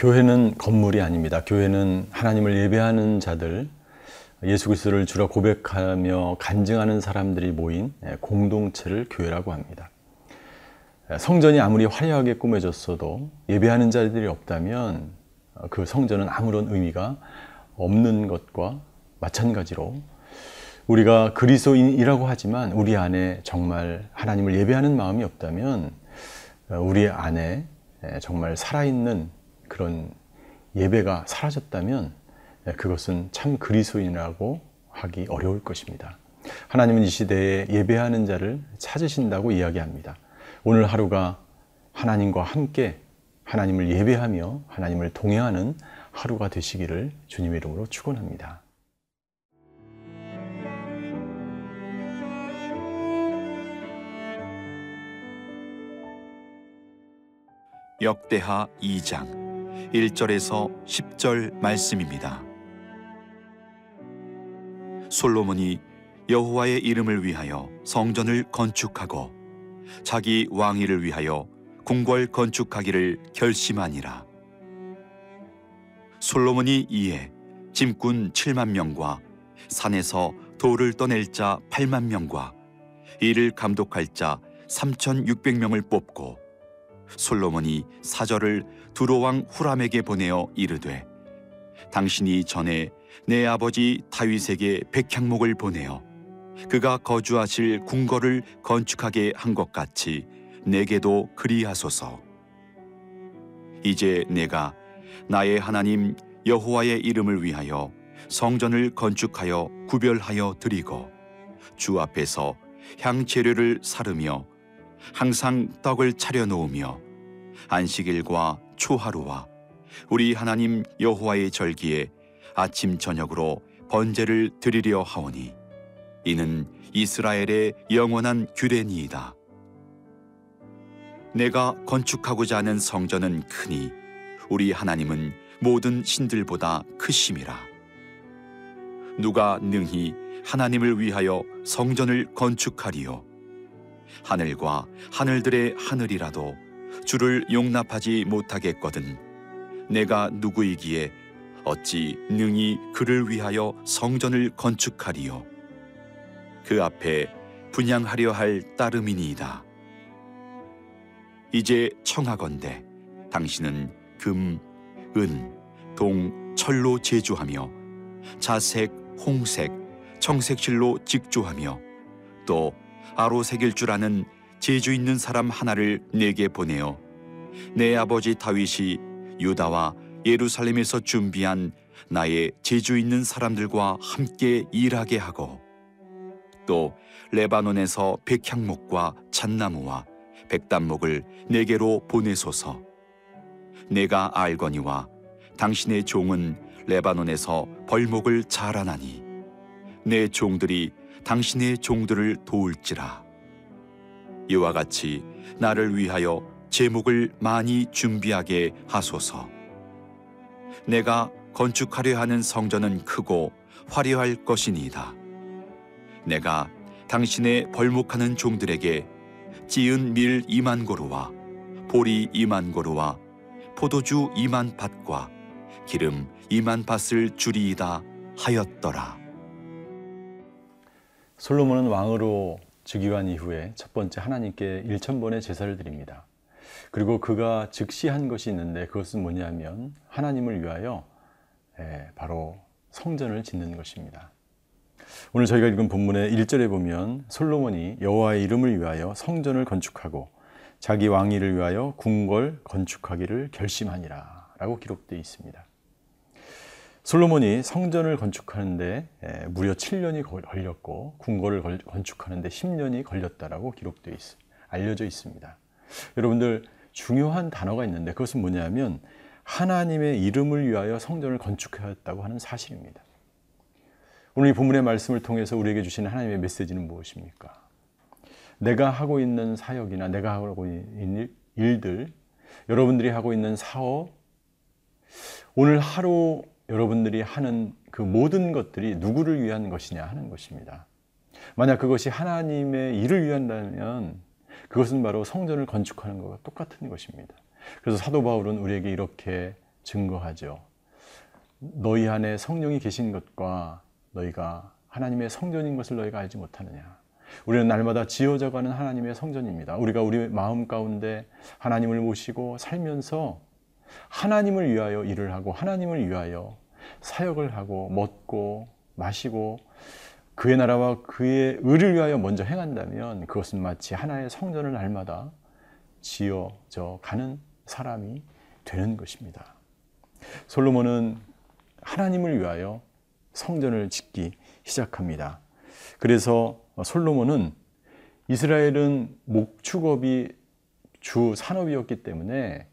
교회는 건물이 아닙니다. 교회는 하나님을 예배하는 자들, 예수 그리스도를 주로 고백하며 간증하는 사람들이 모인 예, 공동체를 교회라고 합니다. 예, 성전이 아무리 화려하게 꾸며졌어도 예배하는 자들이 없다면 어, 그 성전은 아무런 의미가 없는 것과 마찬가지로 우리가 그리스도인이라고 하지만 우리 안에 정말 하나님을 예배하는 마음이 없다면 어, 우리 안에 예, 정말 살아있는 그런 예배가 사라졌다면 예, 그것은 참 그리스도인이라고 하기 어려울 것입니다. 하나님은 이 시대에 예배하는 자를 찾으신다고 이야기합니다. 오늘 하루가 하나님과 함께 하나님을 예배하며 하나님을 동행하는 하루가 되시기를 주님의 이름으로 축원합니다. 역대하 2장 1절에서 10절 말씀입니다. 솔로몬이 여호와의 이름을 위하여 성전을 건축하고 자기 왕위를 위하여 궁궐 건축하기를 결심하니라. 솔로몬이 이에 짐꾼 7만 명과 산에서 돌을 떠낼 자 8만 명과 이를 감독할 자 3,600명을 뽑고 솔로몬이 사절을 두로왕 후람에게 보내어 이르되 당신이 전에 내 아버지 다윗에게 백향목을 보내어 그가 거주하실 궁궐을 건축하게 한 것 같이 내게도 그리하소서. 이제 내가 나의 하나님 여호와의 이름을 위하여 성전을 건축하여 구별하여 드리고 주 앞에서 향 재료를 사르며 항상 떡을 차려 놓으며 안식일과 초하루와 우리 하나님 여호와의 절기에 아침 저녁으로 번제를 드리려 하오니 이는 이스라엘의 영원한 규례니이다. 내가 건축하고자 하는 성전은 크니 우리 하나님은 모든 신들보다 크심이라. 누가 능히 하나님을 위하여 성전을 건축하리요? 하늘과 하늘들의 하늘이라도 주를 용납하지 못하겠거든. 내가 누구이기에 어찌 능히 그를 위하여 성전을 건축하리요? 그 앞에 분양하려 할 따름이니이다. 이제 청하건대 당신은 금, 은, 동, 철로 제조하며 자색, 홍색, 청색실로 직조하며 또 아로색일 줄 아는 재주 있는 사람 하나를 내게 보내어 내 아버지 다윗이 유다와 예루살렘에서 준비한 나의 재주 있는 사람들과 함께 일하게 하고 또 레바논에서 백향목과 잣나무와 백단목을 내게로 보내소서. 내가 알거니와 당신의 종은 레바논에서 벌목을 자라나니 내 종들이 당신의 종들을 도울지라. 이와 같이 나를 위하여 제목을 많이 준비하게 하소서. 내가 건축하려 하는 성전은 크고 화려할 것이니이다. 내가 당신의 벌목하는 종들에게 찌은 밀 2만 고루와 보리 2만 고루와 포도주 2만 밭과 기름 2만 밭을 주리이다 하였더라. 솔로몬은 왕으로 즉위한 이후에 첫 번째 하나님께 1천 번의 제사를 드립니다. 그리고 그가 즉시 한 것이 있는데 그것은 뭐냐면 하나님을 위하여 예, 바로 성전을 짓는 것입니다. 오늘 저희가 읽은 본문의 1절에 보면 솔로몬이 여호와의 이름을 위하여 성전을 건축하고 자기 왕위를 위하여 궁궐 건축하기를 결심하니라 라고 기록되어 있습니다. 솔로몬이 성전을 건축하는데 무려 7년이 걸렸고 궁궐을 건축하는데 10년이 걸렸다라고 기록되어 있, 알려져 있습니다. 여러분들 중요한 단어가 있는데 그것은 뭐냐면 하나님의 이름을 위하여 성전을 건축하였다고 하는 사실입니다. 오늘 이 본문의 말씀을 통해서 우리에게 주시는 하나님의 메시지는 무엇입니까? 내가 하고 있는 사역이나 내가 하고 있는 일들, 여러분들이 하고 있는 사업, 오늘 하루 여러분들이 하는 그 모든 것들이 누구를 위한 것이냐 하는 것입니다. 만약 그것이 하나님의 일을 위한다면 그것은 바로 성전을 건축하는 것과 똑같은 것입니다. 그래서 사도 바울은 우리에게 이렇게 증거하죠. 너희 안에 성령이 계신 것과 너희가 하나님의 성전인 것을 너희가 알지 못하느냐. 우리는 날마다 지어져가는 하나님의 성전입니다. 우리가 우리 마음 가운데 하나님을 모시고 살면서 하나님을 위하여 일을 하고 하나님을 위하여 사역을 하고 먹고 마시고 그의 나라와 그의 의를 위하여 먼저 행한다면 그것은 마치 하나의 성전을 날마다 지어져 가는 사람이 되는 것입니다. 솔로몬은 하나님을 위하여 성전을 짓기 시작합니다. 그래서 솔로몬은 이스라엘은 목축업이 주 산업이었기 때문에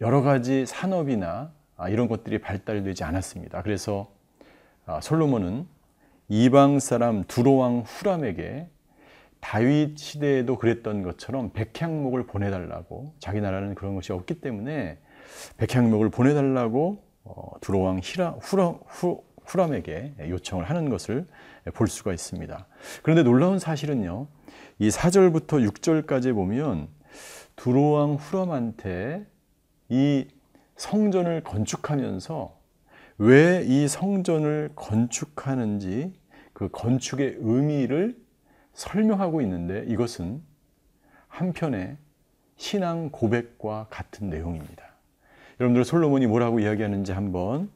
여러 가지 산업이나 이런 것들이 발달되지 않았습니다. 그래서 솔로몬은 이방 사람 두로왕 후람에게 다윗 시대에도 그랬던 것처럼 백향목을 보내달라고 자기 나라는 그런 것이 없기 때문에 백향목을 보내달라고 두로왕 후라, 후, 후람에게 요청을 하는 것을 볼 수가 있습니다. 그런데 놀라운 사실은요, 이 4절부터 6절까지 보면 두로왕 후람한테 이 성전을 건축하면서 왜 이 성전을 건축하는지 그 건축의 의미를 설명하고 있는데 이것은 한편의 신앙 고백과 같은 내용입니다. 여러분들 솔로몬이 뭐라고 이야기하는지 한번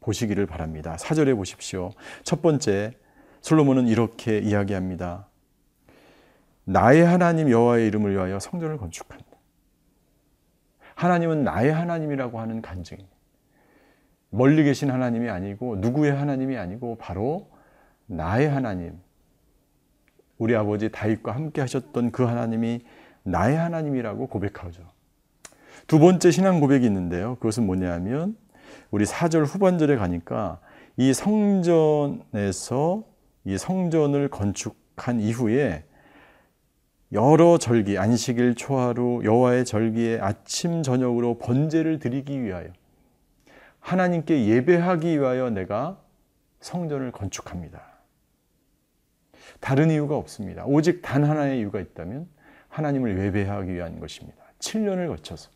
보시기를 바랍니다. 사절에 보십시오. 첫 번째, 솔로몬은 이렇게 이야기합니다. 나의 하나님 여호와의 이름을 위하여 성전을 건축한다. 하나님은 나의 하나님이라고 하는 간증입니다. 멀리 계신 하나님이 아니고 누구의 하나님이 아니고 바로 나의 하나님. 우리 아버지 다윗과 함께 하셨던 그 하나님이 나의 하나님이라고 고백하죠. 두 번째 신앙 고백이 있는데요. 그것은 뭐냐면 우리 4절 후반절에 가니까 이 성전에서 이 성전을 건축한 이후에 여러 절기 안식일 초하루 여호와의 절기에 아침 저녁으로 번제를 드리기 위하여 하나님께 예배하기 위하여 내가 성전을 건축합니다. 다른 이유가 없습니다. 오직 단 하나의 이유가 있다면 하나님을 예배하기 위한 것입니다. 7년을 거쳐서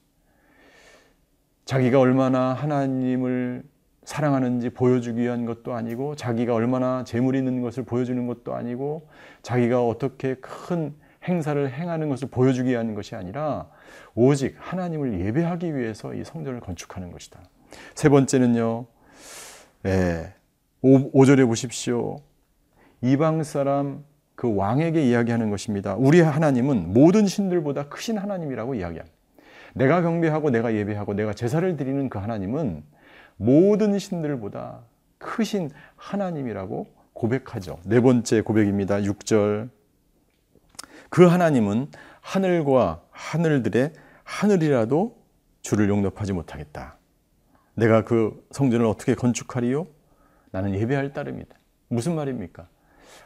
자기가 얼마나 하나님을 사랑하는지 보여주기 위한 것도 아니고 자기가 얼마나 재물 있는 것을 보여주는 것도 아니고 자기가 어떻게 큰 행사를 행하는 것을 보여주기 위한 것이 아니라 오직 하나님을 예배하기 위해서 이 성전을 건축하는 것이다. 세 번째는요. 예, 5, 절에 보십시오. 이방 사람 그 왕에게 이야기하는 것입니다. 우리 하나님은 모든 신들보다 크신 하나님이라고 이야기합니다. 내가 경배하고 내가 예배하고 내가 제사를 드리는 그 하나님은 모든 신들보다 크신 하나님이라고 고백하죠. 네 번째 고백입니다. 6절. 그 하나님은 하늘과 하늘들의 하늘이라도 주를 용납하지 못하겠다. 내가 그 성전을 어떻게 건축하리요? 나는 예배할 따름이다. 무슨 말입니까?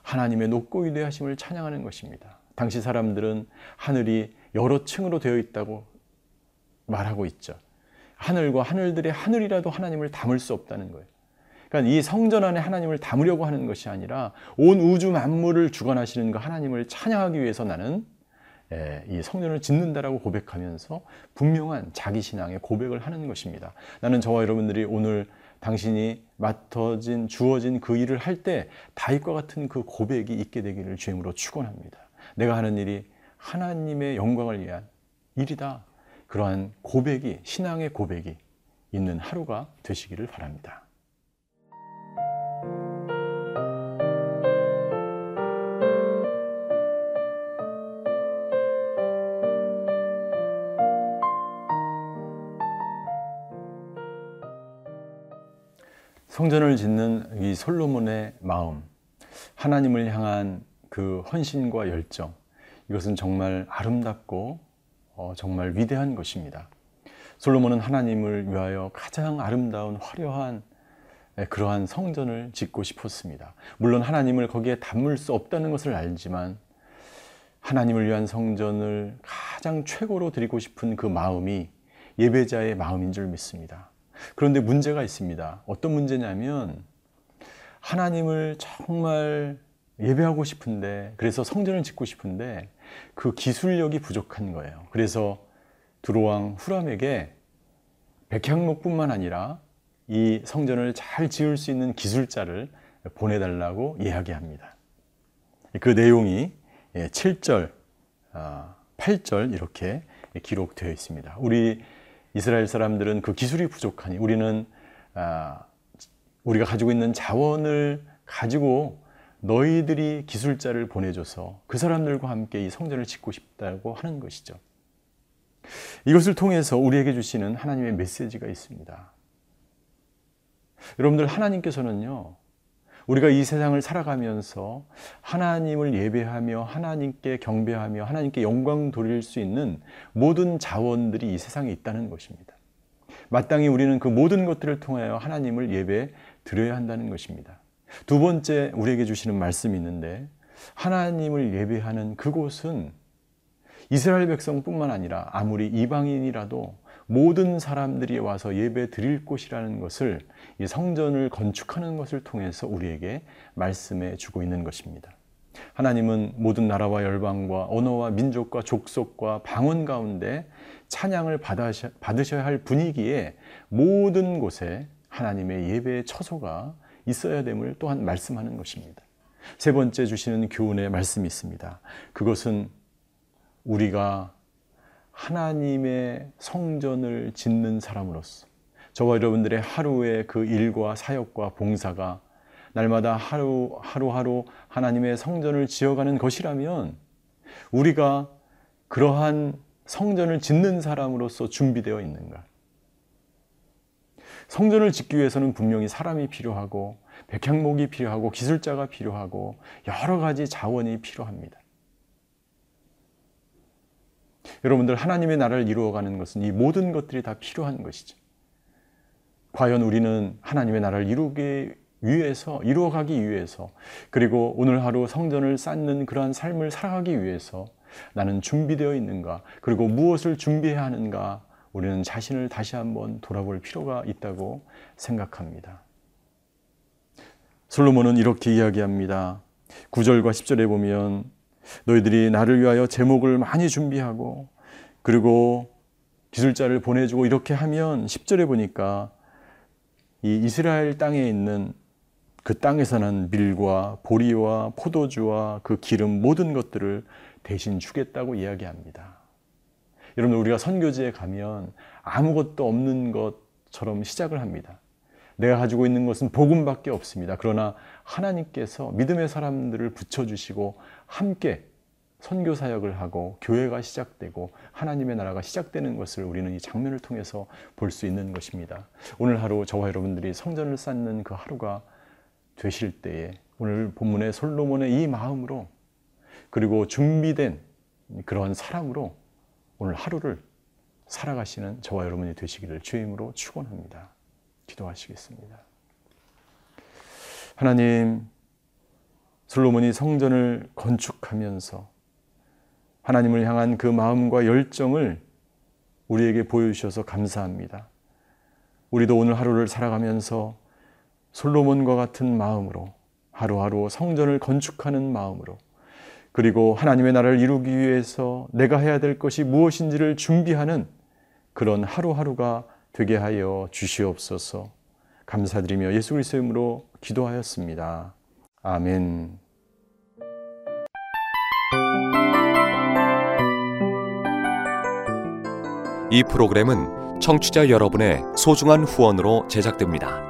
하나님의 높고 위대하심을 찬양하는 것입니다. 당시 사람들은 하늘이 여러 층으로 되어 있다고 말하고 있죠. 하늘과 하늘들의 하늘이라도 하나님을 담을 수 없다는 거예요. 그러니까 이 성전 안에 하나님을 담으려고 하는 것이 아니라 온 우주 만물을 주관하시는 그 하나님을 찬양하기 위해서 나는 예, 이 성전을 짓는다라고 고백하면서 분명한 자기 신앙의 고백을 하는 것입니다. 나는 저와 여러분들이 오늘 당신이 맡아진 주어진 그 일을 할 때 다윗과 같은 그 고백이 있게 되기를 주임으로 축원합니다. 내가 하는 일이 하나님의 영광을 위한 일이다. 그러한 고백이 신앙의 고백이 있는 하루가 되시기를 바랍니다. 성전을 짓는 이 솔로몬의 마음, 하나님을 향한 그 헌신과 열정, 이것은 정말 아름답고 어, 정말 위대한 것입니다. 솔로몬은 하나님을 위하여 가장 아름다운 화려한 예, 그러한 성전을 짓고 싶었습니다. 물론 하나님을 거기에 담을 수 없다는 것을 알지만 하나님을 위한 성전을 가장 최고로 드리고 싶은 그 마음이 예배자의 마음인 줄 믿습니다. 그런데 문제가 있습니다. 어떤 문제냐면 하나님을 정말 예배하고 싶은데 그래서 성전을 짓고 싶은데 그 기술력이 부족한 거예요. 그래서 두로왕 후람에게 백향목뿐만 아니라 이 성전을 잘 지을 수 있는 기술자를 보내달라고 이야기합니다. 그 내용이 7절, 8절 이렇게 기록되어 있습니다. 우리 이스라엘 사람들은 그 기술이 부족하니 우리는 아, 우리가 가지고 있는 자원을 가지고 너희들이 기술자를 보내줘서 그 사람들과 함께 이 성전을 짓고 싶다고 하는 것이죠. 이것을 통해서 우리에게 주시는 하나님의 메시지가 있습니다. 여러분들 하나님께서는요, 우리가 이 세상을 살아가면서 하나님을 예배하며 하나님께 경배하며 하나님께 영광 돌릴 수 있는 모든 자원들이 이 세상에 있다는 것입니다. 마땅히 우리는 그 모든 것들을 통하여 하나님을 예배 드려야 한다는 것입니다. 두 번째 우리에게 주시는 말씀이 있는데 하나님을 예배하는 그곳은 이스라엘 백성뿐만 아니라 아무리 이방인이라도 모든 사람들이 와서 예배 드릴 곳이라는 것을 이 성전을 건축하는 것을 통해서 우리에게 말씀해 주고 있는 것입니다. 하나님은 모든 나라와 열방과 언어와 민족과 족속과 방언 가운데 찬양을 받으셔야 할 분위기에 모든 곳에 하나님의 예배의 처소가 있어야 됨을 또한 말씀하는 것입니다. 세 번째 주시는 교훈의 말씀이 있습니다. 그것은 우리가 하나님의 성전을 짓는 사람으로서 저와 여러분들의 하루의 그 일과 사역과 봉사가 날마다 하루 하루하루 하나님의 성전을 지어가는 것이라면 우리가 그러한 성전을 짓는 사람으로서 준비되어 있는가? 성전을 짓기 위해서는 분명히 사람이 필요하고 백향목이 필요하고 기술자가 필요하고 여러 가지 자원이 필요합니다. 여러분들 하나님의 나라를 이루어가는 것은 이 모든 것들이 다 필요한 것이죠. 과연 우리는 하나님의 나라를 이루기 위해서 이루어가기 위해서 그리고 오늘 하루 성전을 쌓는 그러한 삶을 살아가기 위해서 나는 준비되어 있는가 그리고 무엇을 준비해야 하는가 우리는 자신을 다시 한번 돌아볼 필요가 있다고 생각합니다. 솔로몬은 이렇게 이야기합니다. 9절과 10절에 보면 너희들이 나를 위하여 제목을 많이 준비하고 그리고 기술자를 보내주고 이렇게 하면 10절에 보니까 이 이스라엘 땅에 있는 그 땅에서 난 밀과 보리와 포도주와 그 기름 모든 것들을 대신 주겠다고 이야기합니다. 여러분 우리가 선교지에 가면 아무것도 없는 것처럼 시작을 합니다. 내가 가지고 있는 것은 복음밖에 없습니다. 그러나 하나님께서 믿음의 사람들을 붙여주시고 함께 선교 사역을 하고 교회가 시작되고 하나님의 나라가 시작되는 것을 우리는 이 장면을 통해서 볼 수 있는 것입니다. 오늘 하루 저와 여러분들이 성전을 쌓는 그 하루가 되실 때에 오늘 본문의 솔로몬의 이 마음으로 그리고 준비된 그러한 사랑으로 오늘 하루를 살아가시는 저와 여러분이 되시기를 주임으로 축원합니다. 기도하시겠습니다. 하나님, 솔로몬이 성전을 건축하면서 하나님을 향한 그 마음과 열정을 우리에게 보여주셔서 감사합니다. 우리도 오늘 하루를 살아가면서 솔로몬과 같은 마음으로 하루하루 성전을 건축하는 마음으로 그리고 하나님의 나라를 이루기 위해서 내가 해야 될 것이 무엇인지를 준비하는 그런 하루하루가 되게 하여 주시옵소서. 감사드리며 예수 그리스도의 이름으로 기도하였습니다. 아멘. 이 프로그램은 청취자 여러분의 소중한 후원으로 제작됩니다.